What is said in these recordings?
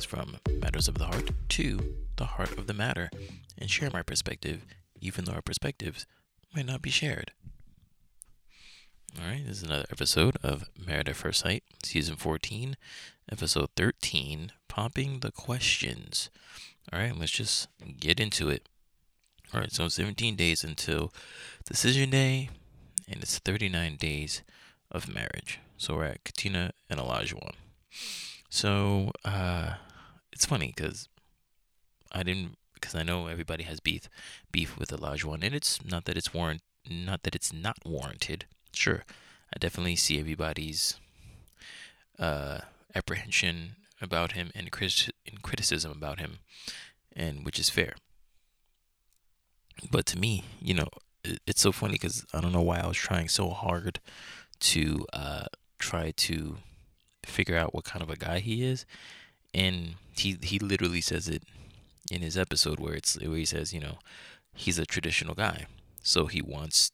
things from matters of the heart to the heart of the matter and share my perspective, even though our perspectives might not be shared. All right, this is another episode of Married at First Sight, season 14, episode 13, Popping the Questions. All right, let's just get into it. All right, so 17 days until decision day, and it's 39 days of marriage. So we're at Katina and Olajuwon. So uh, it's funny because I didn't because I know everybody has beef beef with Olajuwon, and it's not that it's warrant not that it's not warranted. Sure, I definitely see everybody's uh, apprehension about him and, crit- and criticism about him, and which is fair. But to me, you know, it, it's so funny because I don't know why I was trying so hard to uh, try to figure out what kind of a guy he is, and he he literally says it in his episode where it's where he says, you know, he's a traditional guy, so he wants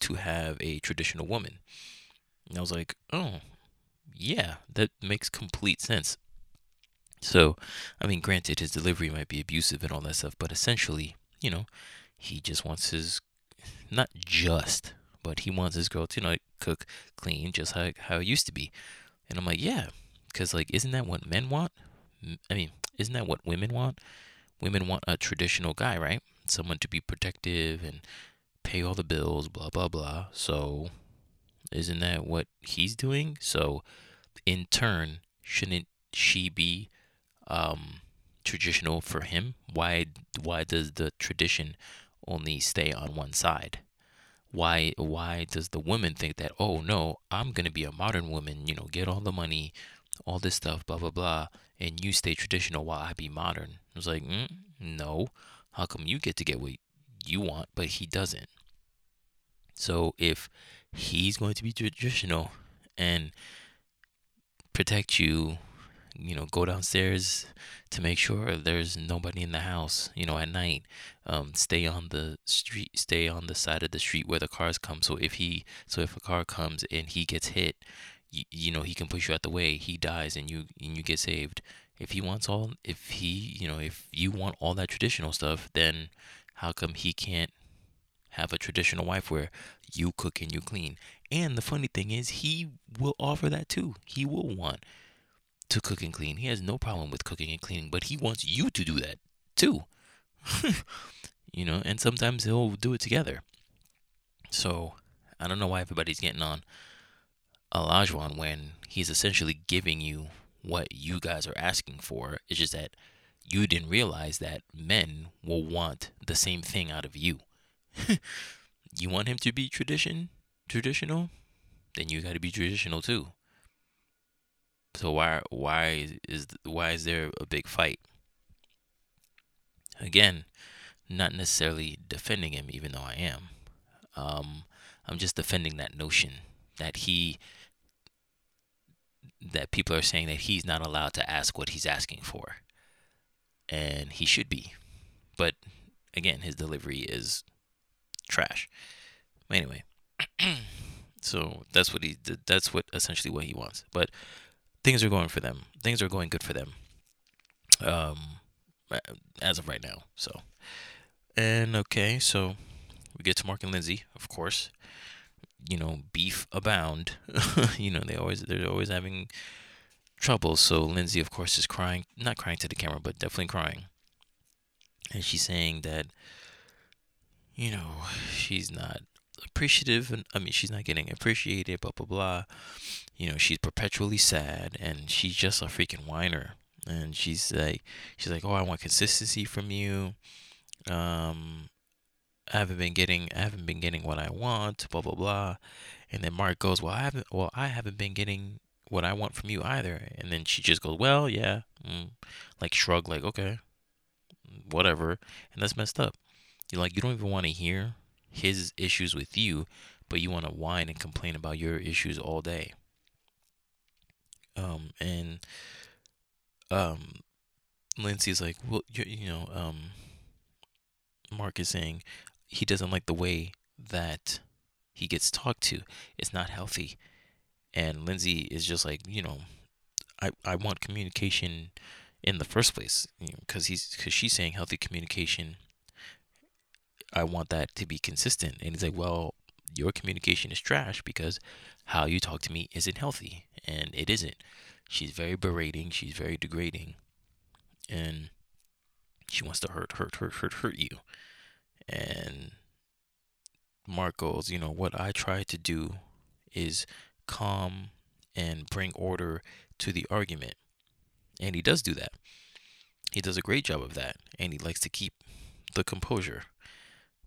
to have a traditional woman. And I was like, oh, yeah, that makes complete sense. So, I mean, granted, his delivery might be abusive and all that stuff, but essentially, you know, he just wants his, not just, but he wants his girl to, you know, cook, clean, just how, how it used to be. And I'm like, yeah, because, like, isn't that what men want? I mean, isn't that what women want? Women want a traditional guy, right? Someone to be protective and pay all the bills, blah, blah, blah. So, isn't that what he's doing? So, in turn, shouldn't she be um, traditional for him? Why, why does the tradition only stay on one side? Why, why does the woman think that, oh no, I'm going to be a modern woman, you know, get all the money, all this stuff, blah, blah, blah, and you stay traditional while I be modern? I was like, mm, no. How come you get to get what you want, but he doesn't? So if he's going to be traditional and protect you, you know, go downstairs to make sure there's nobody in the house, you know, at night. Um, stay on the street, stay on the side of the street where the cars come. So if he, so if a car comes and he gets hit, you, you know, he can push you out the way. He dies and you and you get saved. If he wants all, if he, you know, if you want all that traditional stuff, then how come he can't have a traditional wife where you cook and you clean. And the funny thing is, he will offer that too. He will want to cook and clean. He has no problem with cooking and cleaning, but he wants you to do that too. you know, and sometimes he'll do it together. So I don't know why everybody's getting on Olajuwon when he's essentially giving you what you guys are asking for. It's just that you didn't realize that men will want the same thing out of you. you want him to be tradition traditional, then you got to be traditional too. So why why is why is there a big fight? Again, not necessarily defending him, even though I am. Um, I'm just defending that notion that he that people are saying that he's not allowed to ask what he's asking for, and he should be. But again, his delivery is trash. Anyway, so that's what he that's what essentially what he wants. But things are going for them. Things are going good for them. Um as of right now. So and okay, so we get to Mark and Lindsay, of course. You know, beef abound. you know, they always they're always having trouble. So Lindsay of course is crying, not crying to the camera, but definitely crying. And she's saying that you know, she's not appreciative and I mean she's not getting appreciated, blah blah blah. You know, she's perpetually sad and she's just a freaking whiner. And she's like she's like, Oh, I want consistency from you. Um I haven't been getting I haven't been getting what I want, blah blah blah. And then Mark goes, Well I haven't well I haven't been getting what I want from you either. And then she just goes, Well, yeah. Mm. Like shrug like, okay. Whatever. And that's messed up. You like you don't even want to hear his issues with you, but you want to whine and complain about your issues all day. Um, and um, Lindsay's like, well, you, you know, um, Mark is saying he doesn't like the way that he gets talked to. It's not healthy. And Lindsay is just like, you know, I I want communication in the first place because you know, he's because she's saying healthy communication. I want that to be consistent, and he's like, well, your communication is trash because how you talk to me isn't healthy, and it isn't. She's very berating. She's very degrading, and she wants to hurt, hurt, hurt, hurt, hurt you. And Mark goes, you know, what I try to do is calm and bring order to the argument. And he does do that. He does a great job of that. And he likes to keep the composure.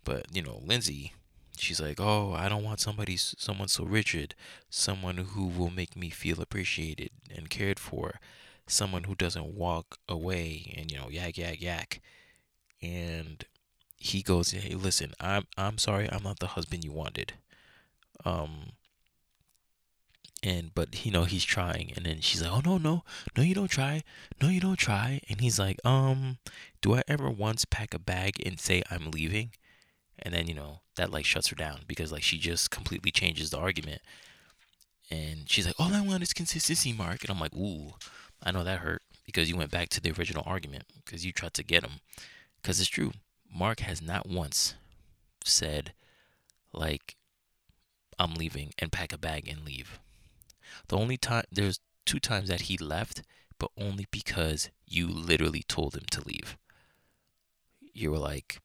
But, you know, Lindsay, she's like, "Oh, I don't want somebody someone so rigid, someone who will make me feel appreciated and cared for, someone who doesn't walk away and, you know, yak yak yak." And he goes, "Hey, listen, I'm I'm sorry, I'm not the husband you wanted." Um and but you know he's trying and then she's like oh no no no you don't try no you don't try. And he's like um do i ever once pack a bag and say i'm leaving? And then you know that like shuts her down because like she just completely changes the argument. And she's like all i want is consistency mark. And i'm like ooh i know that hurt because you went back to the original argument because you tried to get him because it's true mark has not once said like i'm leaving and pack a bag and leave the only time there's two times that he left, but only because you literally told him to leave. You were like,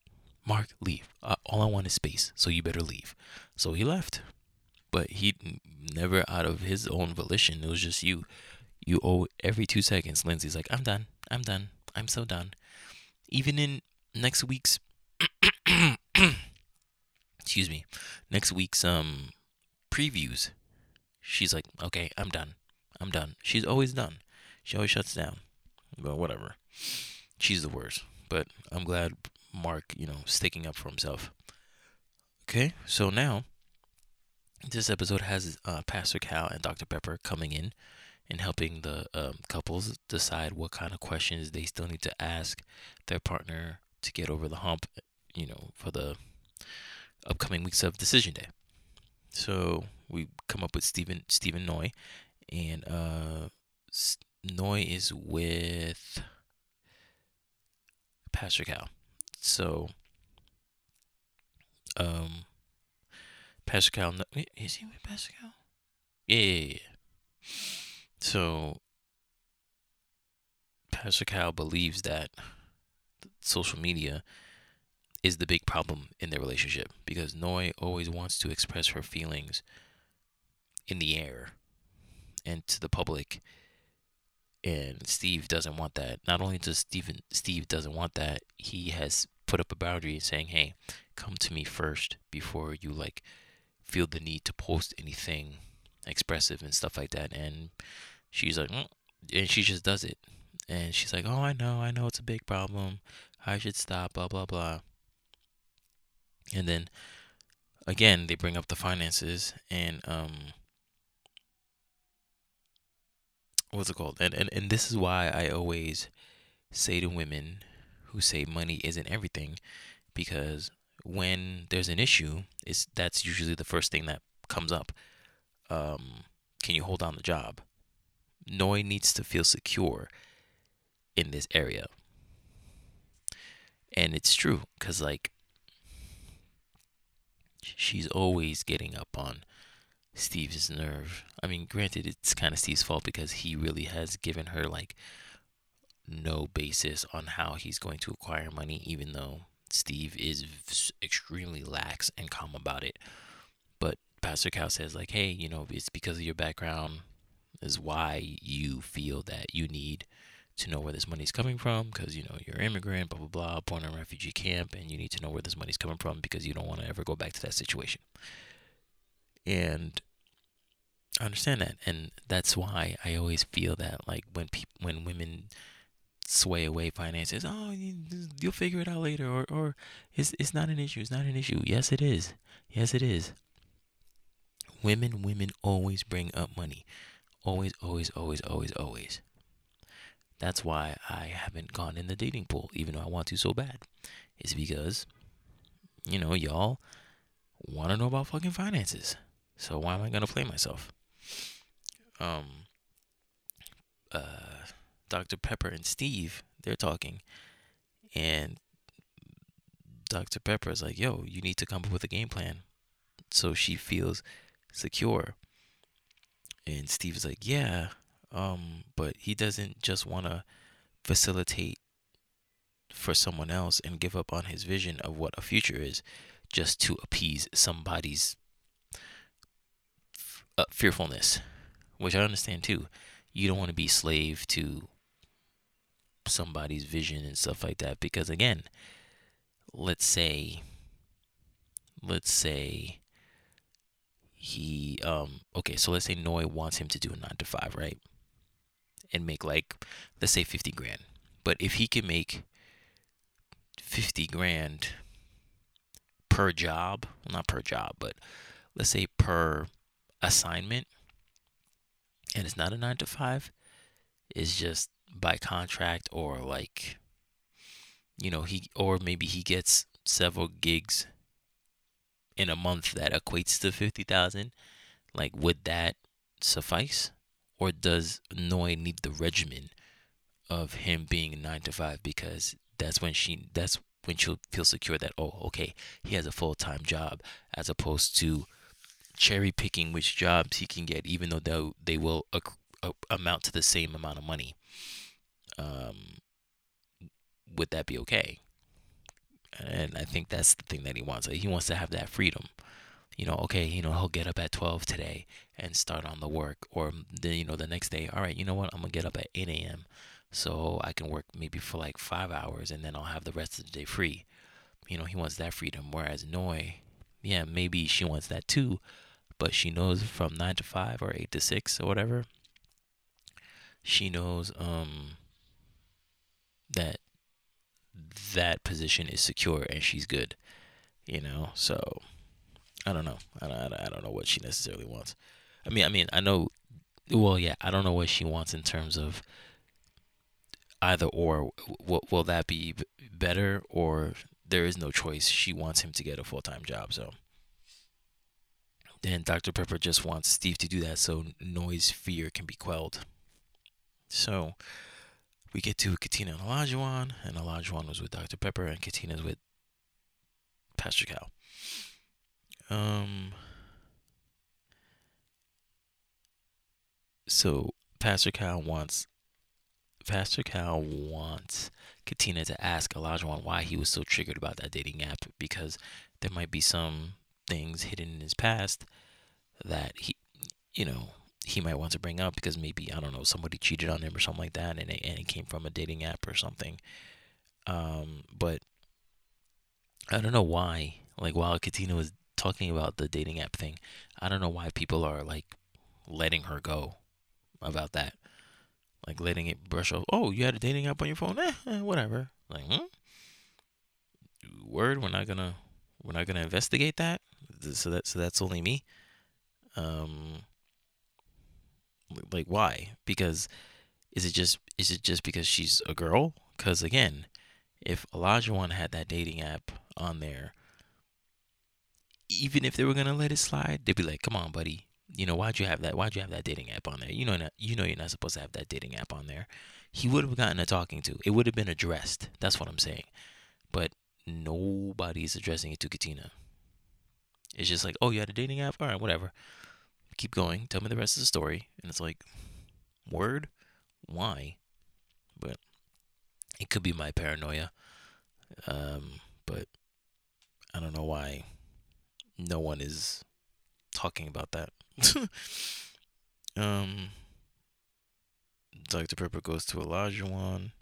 Mark, leave. Uh, all I want is space, so you better leave. So he left. But he never out of his own volition. It was just you. You owe every two seconds. Lindsay's like, I'm done. I'm done. I'm so done. Even in next week's excuse me, next week's um previews, she's like, okay, I'm done. I'm done. She's always done. She always shuts down. But whatever. She's the worst. But I'm glad Mark, you know, sticking up for himself. Okay, so now this episode has uh, Pastor Cal and Dr. Pepper coming in and helping the um, couples decide what kind of questions they still need to ask their partner to get over the hump, you know, for the upcoming weeks of Decision Day. So we come up with Stephen Stephen Noi, and uh, Noi is with Pastor Cal. So, um, Pastor Cal is he with Pastor Cal? Yeah, yeah, yeah. So, Pastor Cal believes that social media is the big problem in their relationship because Noi always wants to express her feelings in the air and to the public and Steve doesn't want that. Not only does Steven Steve doesn't want that, he has put up a boundary saying, "Hey, come to me first before you like feel the need to post anything expressive and stuff like that." And she's like, mm, and she just does it. And she's like, "Oh, I know, I know it's a big problem. I should stop, blah blah blah." And then again, they bring up the finances and um what's it called? And, and and this is why I always say to women who say money isn't everything because when there's an issue, it's that's usually the first thing that comes up. Um, can you hold down the job? Noi needs to feel secure in this area. And it's true because, like, she's always getting up on Steve's nerve. I mean, granted, it's kind of Steve's fault because he really has given her like no basis on how he's going to acquire money, even though Steve is extremely lax and calm about it. But Pastor Cal says, like, hey, you know, it's because of your background, is why you feel that you need to know where this money's coming from because you know you're an immigrant, blah blah blah, born in a refugee camp, and you need to know where this money's coming from because you don't want to ever go back to that situation and I understand that, and that's why I always feel that like when people when women sway away finances, oh, you, will figure it out later, or or it's it's not an issue. It's not an issue. Yes, it is. Yes, it is. Women, women always bring up money, always, always, always, always, always. That's why I haven't gone in the dating pool, even though I want to so bad. Is because, you know, y'all want to know about fucking finances. So why am I gonna play myself? Um, uh, Dr. Pepper and Steve, they're talking, and Dr. Pepper is like, "Yo, you need to come up with a game plan," so she feels secure. And Steve is like, "Yeah, um, but he doesn't just want to facilitate for someone else and give up on his vision of what a future is just to appease somebody's uh, fearfulness, which I understand too. You don't want to be slave to somebody's vision and stuff like that because again, let's say let's say he um okay, so let's say Noi wants him to do a 9 to 5, right? And make like let's say 50 grand. But if he can make 50 grand per job, well, not per job, but let's say per assignment, and it's not a nine to five, it's just by contract or like, you know, he or maybe he gets several gigs in a month that equates to 50,000. Like, would that suffice? Or does Noi need the regimen of him being nine to five? Because that's when she that's when she'll feel secure that oh okay he has a full-time job as opposed to cherry picking which jobs he can get even though they, will ac- amount to the same amount of money. Um, would that be okay? And i think that's the thing that he wants. He wants to have that freedom you know okay you know he'll get up at 12 today and start on the work or then you know the next day all right you know what i'm gonna get up at 8 a.m so I can work maybe for like five hours and then I'll have the rest of the day free. You know, he wants that freedom. Whereas Noi, yeah, maybe she wants that too, but she knows from nine to five or eight to six or whatever. She knows um that that position is secure and she's good. You know, so I don't know. I don't, I don't know what she necessarily wants. I mean, I mean, I know. Well, yeah, I don't know what she wants in terms of either or will, will that be better or there is no choice she wants him to get a full-time job so then dr pepper just wants steve to do that so noi's fear can be quelled so we get to katina and olajuwon and olajuwon was with dr pepper and katina's with pastor cal um so pastor cal wants Pastor Cal wants Katina to ask Olajuwon why he was so triggered about that dating app because there might be some things hidden in his past that he, you know, he might want to bring up because maybe I don't know somebody cheated on him or something like that, and it, and it came from a dating app or something. Um, but I don't know why. Like while Katina was talking about the dating app thing, I don't know why people are like letting her go about that like letting it brush off. Oh, you had a dating app on your phone? Eh, eh, whatever. Like, hmm? Word, we're not gonna we're not gonna investigate that. So that so that's only me. Um, like why? Because is it just is it just because she's a girl? Because again, if Olajuwon had that dating app on there, even if they were gonna let it slide, they'd be like, "Come on, buddy, you know, why'd you have that? Why'd you have that dating app on there? You know, you know, you're not supposed to have that dating app on there. He would have gotten a talking to. It would have been addressed. That's what I'm saying. But nobody's addressing it to Katina. It's just like, oh, you had a dating app? All right, whatever. Keep going. Tell me the rest of the story. And it's like, word? Why? But it could be my paranoia. Um, but I don't know why no one is talking about that. um, Dr. Pepper goes to Olajuwon,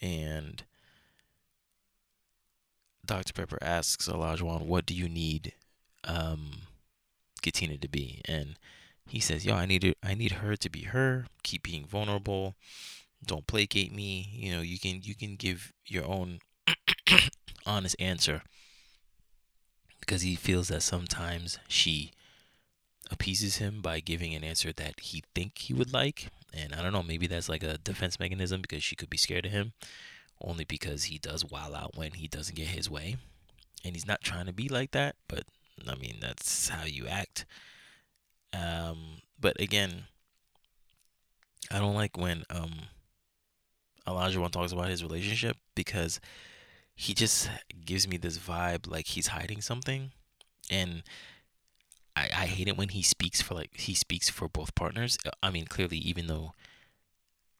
and Dr. Pepper asks Olajuwon, "What do you need um, Katina to be?" And he says, "Yo, I need it. I need her to be her. Keep being vulnerable. Don't placate me. You know, you can you can give your own honest answer." Because he feels that sometimes she appeases him by giving an answer that he think he would like. And I don't know, maybe that's like a defense mechanism because she could be scared of him only because he does wild out when he doesn't get his way. And he's not trying to be like that, but I mean, that's how you act. Um, but again, I don't like when um Olajuwon talks about his relationship because he just gives me this vibe like he's hiding something and I, I hate it when he speaks for like he speaks for both partners. Uh, I mean, clearly, even though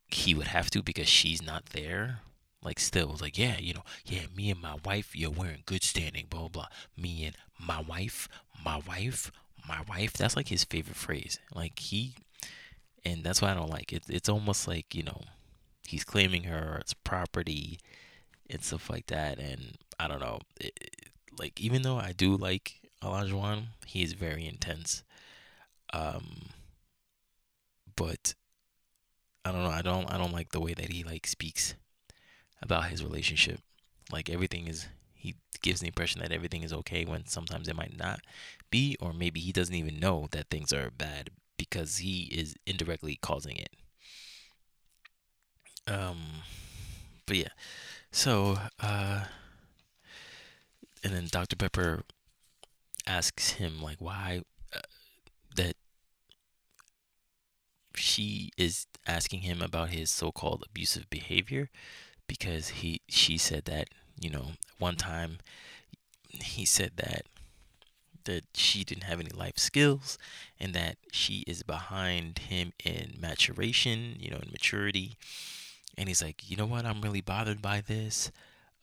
he would have to because she's not there, like still, like yeah, you know, yeah, me and my wife, yeah, we're in good standing, blah blah. blah. Me and my wife, my wife, my wife. That's like his favorite phrase. Like he, and that's why I don't like it. It's almost like you know, he's claiming her as property and stuff like that. And I don't know, it, like even though I do like Olajuwon. He is very intense. Um, but I don't know. I don't. I don't like the way that he like speaks about his relationship. Like everything is. He gives the impression that everything is okay when sometimes it might not be, or maybe he doesn't even know that things are bad because he is indirectly causing it. Um, but yeah. So, uh, and then Dr. Pepper asks him like why uh, that she is asking him about his so-called abusive behavior because he she said that you know one time he said that that she didn't have any life skills and that she is behind him in maturation you know in maturity and he's like you know what i'm really bothered by this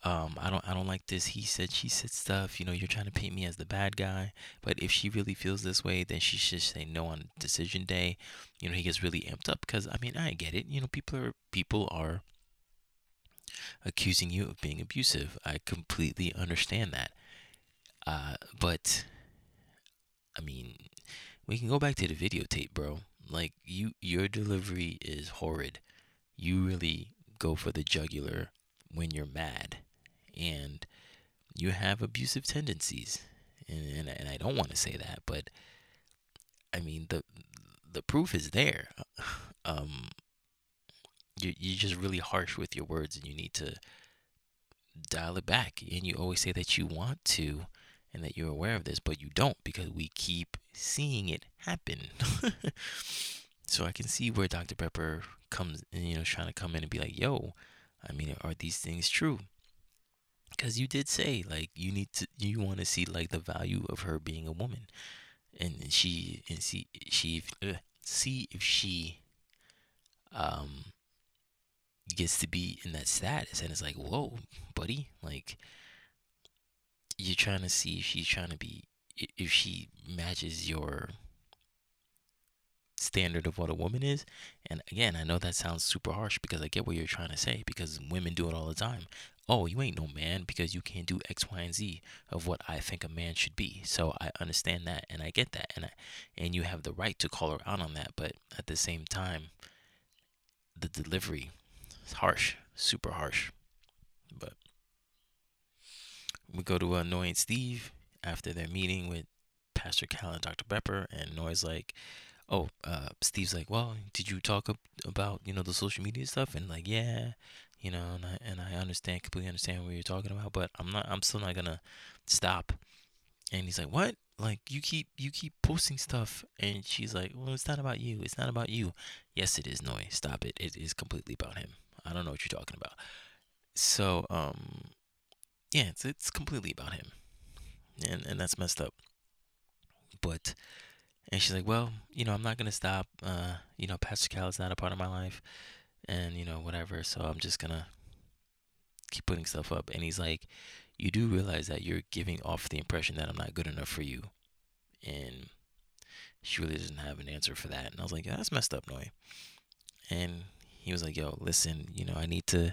um, I don't I don't like this he said she said stuff. You know, you're trying to paint me as the bad guy. But if she really feels this way, then she should say no on decision day. You know, he gets really amped up because I mean I get it. You know, people are people are accusing you of being abusive. I completely understand that. Uh, but I mean, we can go back to the videotape, bro. Like you, your delivery is horrid. You really go for the jugular when you're mad and you have abusive tendencies. And, and, and I don't want to say that, but I mean the the proof is there. Um, you you're just really harsh with your words, and you need to dial it back. And you always say that you want to, and that you're aware of this, but you don't because we keep seeing it happen. so I can see where Dr. Pepper comes, you know, trying to come in and be like, "Yo, I mean, are these things true?" because you did say like you need to you want to see like the value of her being a woman and she and see she see if she um gets to be in that status and it's like whoa buddy like you're trying to see if she's trying to be if she matches your standard of what a woman is. And again, I know that sounds super harsh because I get what you're trying to say because women do it all the time oh, you ain't no man because you can't do X, Y, and Z of what I think a man should be. So I understand that and I get that and I, and you have the right to call her out on that, but at the same time, the delivery is harsh, super harsh. But we go to Noi and Steve after their meeting with Pastor Cal and Dr. Pepper, and Noi's like, "Oh, uh, Steve's like, well, did you talk about you know the social media stuff?" And like, yeah, you know, and I and I understand completely understand what you're talking about, but I'm not I'm still not gonna stop. And he's like, What? Like you keep you keep posting stuff and she's like, Well, it's not about you. It's not about you. Yes it is, Noi. Stop it. It is completely about him. I don't know what you're talking about. So, um yeah, it's it's completely about him. And and that's messed up. But and she's like, Well, you know, I'm not gonna stop. Uh, you know, Pastor Cal is not a part of my life and you know whatever so i'm just gonna keep putting stuff up. And he's like you do realize that you're giving off the impression that i'm not good enough for you. And she really doesn't have an answer for that. And i was like that's messed up noi and he was like yo listen you know i need to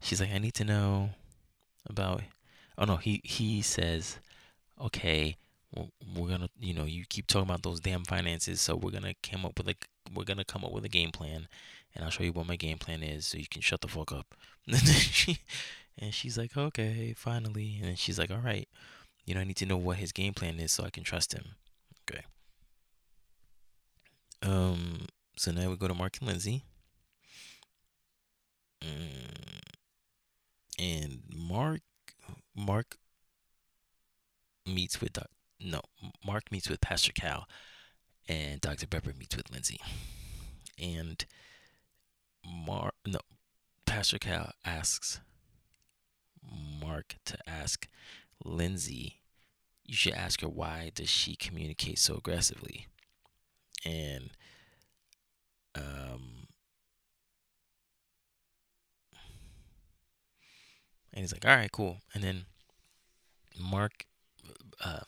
she's like i need to know about oh no he he says okay we're gonna you know you keep talking about those damn finances so we're gonna come up with a we're gonna come up with a game plan and I'll show you what my game plan is so you can shut the fuck up. and she's like, okay, finally. And she's like, all right, you know, I need to know what his game plan is so I can trust him. Okay. Um. So now we go to Mark and Lindsay. Mm, and Mark, Mark meets with no, Mark meets with Pastor Cal, and Dr. Pepper meets with Lindsay, and Mark no Pastor Cal asks Mark to ask Lindsay you should ask her why does she communicate so aggressively and um and he's like all right cool and then mark uh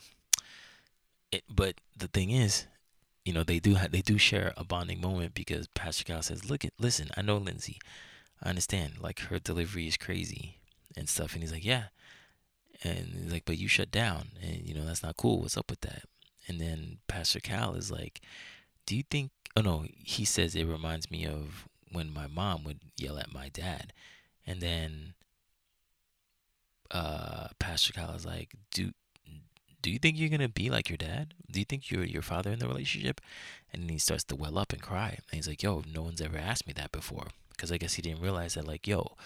it, but the thing is you know they do ha- they do share a bonding moment because pastor cal says look at listen i know lindsay i understand like her delivery is crazy and stuff and he's like yeah and he's like, but you shut down, and you know that's not cool. What's up with that? And then Pastor Cal is like, do you think? Oh no, he says it reminds me of when my mom would yell at my dad, and then uh, Pastor Cal is like, do do you think you're gonna be like your dad? Do you think you're your father in the relationship? And he starts to well up and cry. And he's like, yo, no one's ever asked me that before. Because I guess he didn't realize that, like, yo,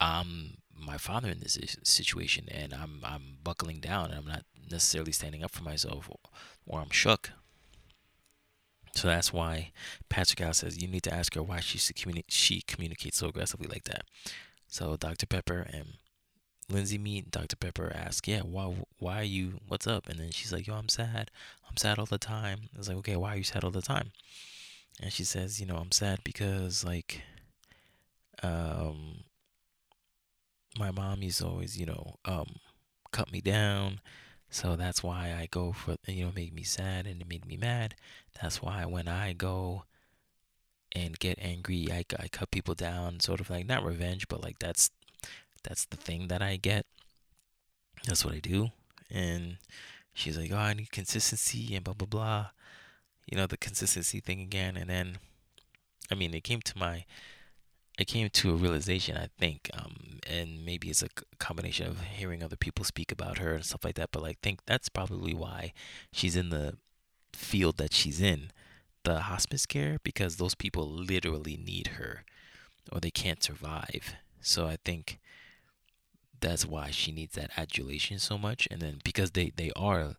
I'm my father in this situation and I'm I'm buckling down and I'm not necessarily standing up for myself or, I'm shook. So that's why Pastor Cal says you need to ask her why she she communicates so aggressively like that. So Dr. Pepper and Lindsay meet. Dr. Pepper asks, "Yeah, why why are you? What's up?" And then she's like, "Yo, I'm sad. I'm sad all the time." I was like, "Okay, why are you sad all the time?" And she says, "You know, I'm sad because like, um, my mom used to always, you know, um, cut me down. So that's why I go for, you know, make me sad and it made me mad. That's why when I go and get angry, I, I cut people down, sort of like not revenge, but like that's that's the thing that I get. That's what I do. And she's like, oh, I need consistency and blah blah blah. You know, the consistency thing again. And then, I mean, it came to my it came to a realization, I think, um, and maybe it's a combination of hearing other people speak about her and stuff like that. But I think that's probably why she's in the field that she's in, the hospice care, because those people literally need her, or they can't survive. So I think that's why she needs that adulation so much, and then because they they are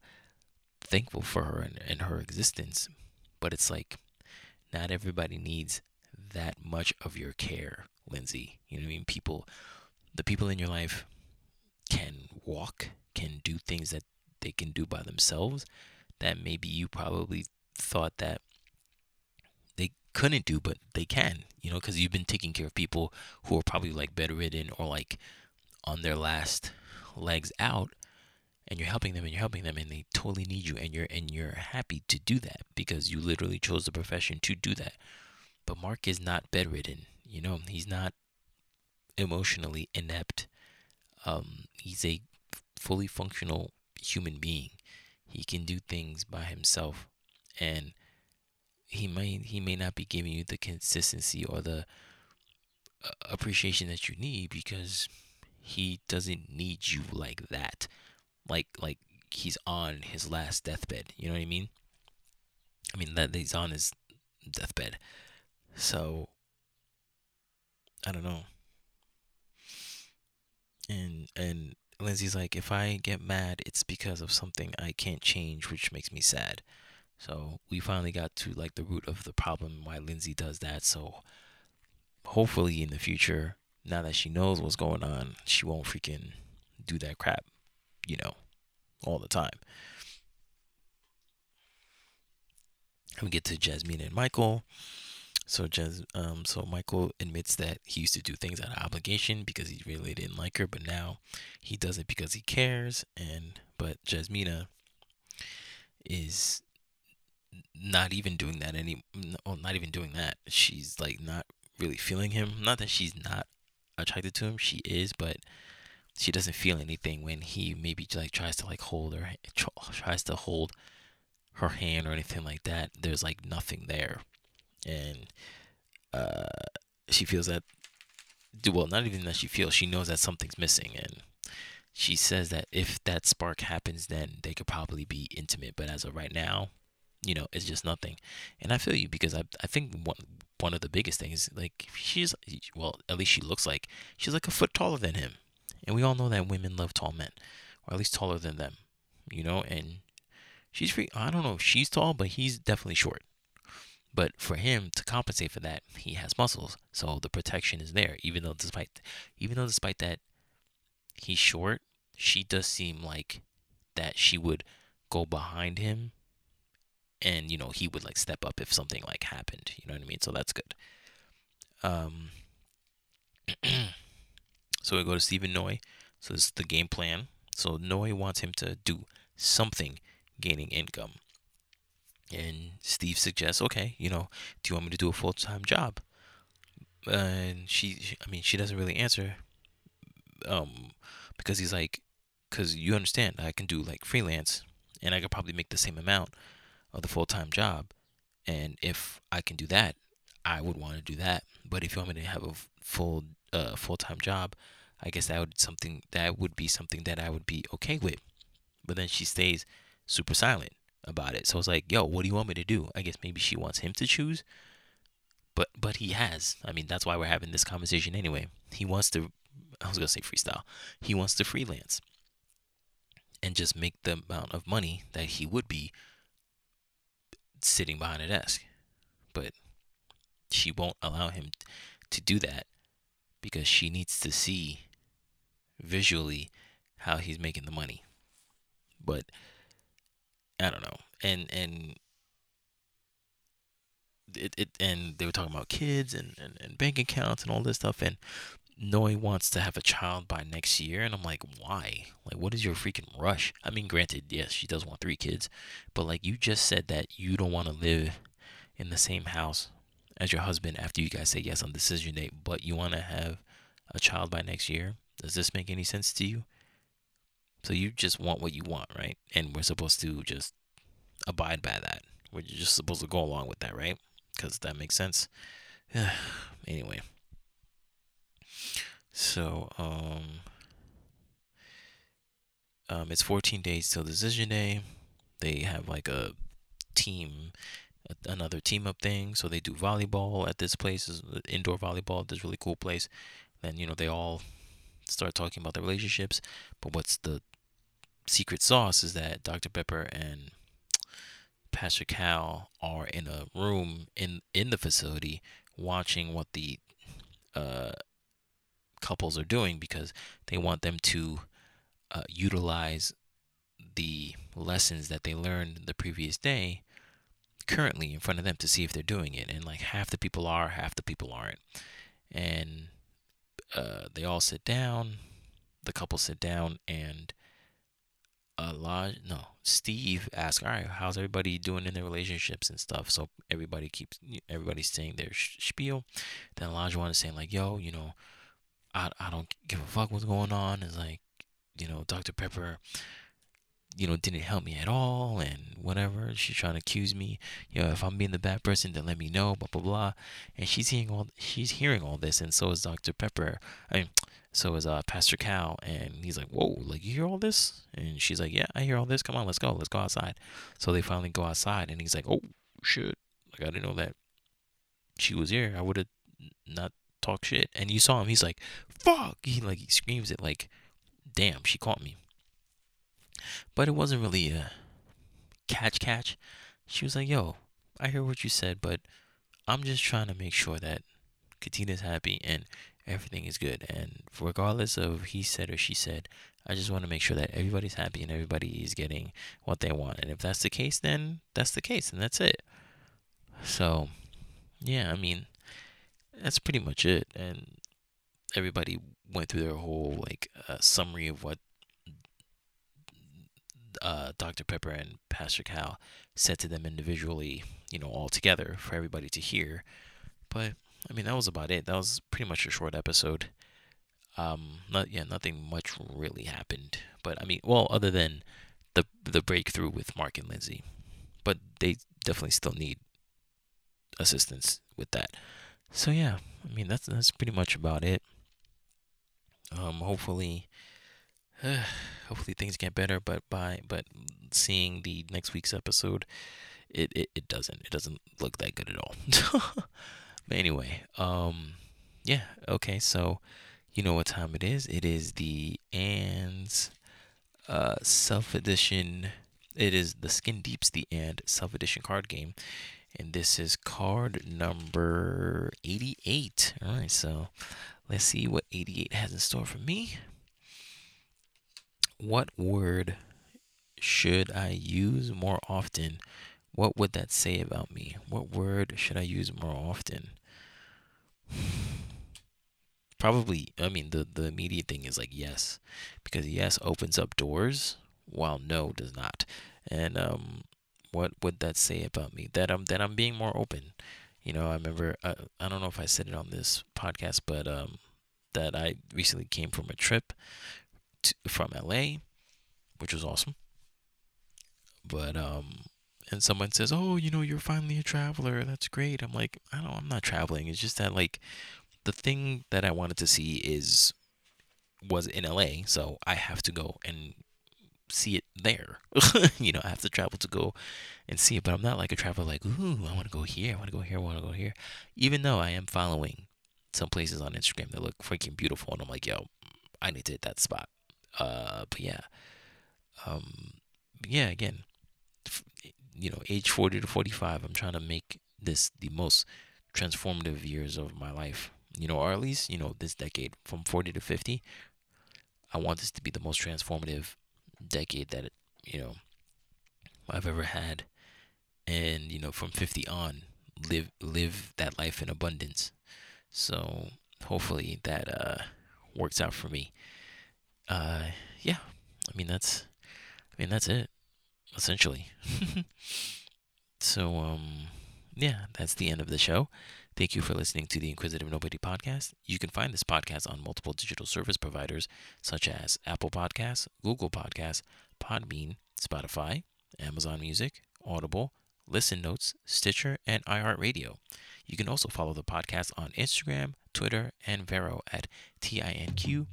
thankful for her and, and her existence, but it's like not everybody needs that much of your care, Lindsay. You know what I mean? People, the people in your life can walk, can do things that they can do by themselves that maybe you probably thought that they couldn't do, but they can, you know, because you've been taking care of people who are probably like bedridden or like on their last legs out and you're helping them and you're helping them and they totally need you and you're and you're happy to do that because you literally chose the profession to do that but Mark is not bedridden. You know, he's not emotionally inept. Um, he's a fully functional human being. He can do things by himself, and he may he may not be giving you the consistency or the uh, appreciation that you need because he doesn't need you like that. Like like he's on his last deathbed. You know what I mean? I mean that he's on his deathbed. So I don't know. And and Lindsay's like, if I get mad, it's because of something I can't change, which makes me sad. So we finally got to like the root of the problem why Lindsay does that. So hopefully in the future, now that she knows what's going on, she won't freaking do that crap, you know, all the time. We get to Jasmina and Michael. So Jas, um, so Michael admits that he used to do things out of obligation because he really didn't like her, but now he does it because he cares. And but Jasmina is not even doing that any, well, not even doing that. She's like not really feeling him. Not that she's not attracted to him, she is, but she doesn't feel anything when he maybe like tries to like hold her, tries to hold her hand or anything like that. There's like nothing there and uh, she feels that well not even that she feels she knows that something's missing and she says that if that spark happens then they could probably be intimate but as of right now you know it's just nothing. And i feel you because i, I think one one of the biggest things like she's well at least she looks like she's like a foot taller than him. And we all know that women love tall men or at least taller than them you know and she's free i don't know if she's tall but he's definitely short. But for him to compensate for that, he has muscles, so the protection is there. Even though despite, even though despite that, he's short, she does seem like that she would go behind him, and you know he would like step up if something like happened. You know what I mean? So that's good. Um. so we go to Stephen Noi. So this is the game plan. So Noi wants him to do something gaining income. And Steve suggests, okay, you know, do you want me to do a full time job? And she, I mean, she doesn't really answer, um, because he's like, because you understand, I can do like freelance, and I could probably make the same amount of the full time job. And if I can do that, I would want to do that. But if you want me to have a full uh, full time job, I guess that would something that would be something that I would be okay with. But then she stays super silent about it. So it's like, yo, what do you want me to do? I guess maybe she wants him to choose. But but he has. I mean, that's why we're having this conversation anyway. He wants to I was gonna say freestyle. He wants to freelance and just make the amount of money that he would be sitting behind a desk. But she won't allow him to do that because she needs to see visually how he's making the money. But I don't know. And and it, it and they were talking about kids and, and, and bank accounts and all this stuff and Noi wants to have a child by next year and I'm like, why? Like what is your freaking rush? I mean granted, yes, she does want three kids, but like you just said that you don't want to live in the same house as your husband after you guys say yes on decision date, but you want to have a child by next year. Does this make any sense to you? So you just want what you want, right? And we're supposed to just abide by that. We're just supposed to go along with that, right? Because that makes sense. anyway. So, um, um, it's 14 days till decision day. They have like a team another team up thing. So they do volleyball at this place, is indoor volleyball. At this really cool place. Then you know they all start talking about their relationships. But what's the secret sauce is that Dr. Pepper and Pastor Cal are in a room in in the facility watching what the uh, couples are doing because they want them to uh, utilize the lessons that they learned the previous day currently in front of them to see if they're doing it. And like half the people are, half the people aren't. And uh, they all sit down. The couple sit down, and a lot. No, Steve asks, "All right, how's everybody doing in their relationships and stuff?" So everybody keeps everybody's saying their spiel. Then one is saying like, "Yo, you know, I I don't give a fuck what's going on." It's like, you know, Dr. Pepper you know, didn't help me at all and whatever. She's trying to accuse me. You know, if I'm being the bad person, then let me know, blah blah blah. And she's hearing all she's hearing all this and so is Dr. Pepper. I mean so is uh Pastor Cal and he's like, Whoa, like you hear all this? And she's like, Yeah, I hear all this. Come on, let's go, let's go outside. So they finally go outside and he's like, Oh shit. Like I didn't know that she was here. I would have not talked shit. And you saw him, he's like, Fuck he like he screams it like damn, she caught me. But it wasn't really a catch catch. She was like, yo, I hear what you said, but I'm just trying to make sure that Katina's happy and everything is good. And regardless of he said or she said, I just want to make sure that everybody's happy and everybody is getting what they want. And if that's the case, then that's the case, and that's it. So, yeah, I mean, that's pretty much it. And everybody went through their whole like uh, summary of what uh, Dr. Pepper and Pastor Cal said to them individually, you know, all together for everybody to hear. But I mean, that was about it. That was pretty much a short episode. Um, not yeah, nothing much really happened. But I mean, well, other than the the breakthrough with Mark and Lindsay, but they definitely still need assistance with that. So yeah, I mean that's that's pretty much about it. Um, hopefully uh, hopefully things get better but by but seeing the next week's episode it, it, it doesn't it doesn't look that good at all. But anyway um yeah okay so you know what time it is. It is the ands uh self edition it is the skin deeps the and self edition card game And this is card number 88. All right, so let's see what 88 has in store for me. What word should I use more often? What would that say about me? What word should I use more often? Probably, I mean, the, the immediate thing is like yes, because yes opens up doors while no does not. And um, what would that say about me? That I'm that I'm being more open. You know, I remember I, uh, I don't know if I said it on this podcast, but um, that I recently came from a trip to, from LA, which was awesome. But um, and someone says, "Oh, you know, you're finally a traveler. That's great." I'm like, I don't, I'm not traveling. It's just that like the thing that I wanted to see is was in LA, so I have to go and see it there. you know, I have to travel to go and see it, but I'm not like a traveler like, ooh, I want to go here, I want to go here, I want to go here. Even though I am following some places on Instagram that look freaking beautiful, and I'm like, yo, I need to hit that spot. Uh, but yeah, um, yeah, again, you know, age 40 to 45, I'm trying to make this the most transformative years of my life. You know, or at least, you know, this decade from 40 to 50. I want this to be the most transformative decade that you know I've ever had, and you know from 50 on, live live that life in abundance. So hopefully that uh, works out for me. Uh, yeah, I mean that's, I mean that's it, essentially. so um, yeah, that's the end of the show. Thank you for listening to the Inquisitive Nobody podcast. You can find this podcast on multiple digital service providers such as Apple Podcasts, Google Podcasts, Podbean, Spotify, Amazon Music, Audible, Listen Notes, Stitcher, and iHeartRadio. You can also follow the podcast on Instagram, Twitter, and Vero at TINQPOD.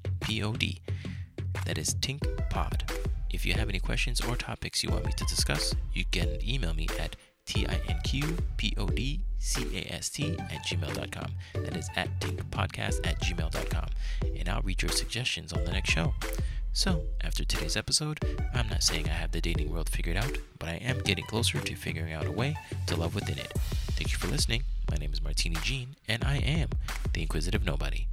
That is Tink Pod. If you have any questions or topics you want me to discuss, you can email me at T-I-N-Q-P-O-D-C-A-S-T at gmail.com. That is at tinkpodcast at gmail.com. And I'll read your suggestions on the next show. So, after today's episode, I'm not saying I have the dating world figured out, but I am getting closer to figuring out a way to love within it. Thank you for listening. My name is Martini Jean, and I am the Inquisitive Nobody.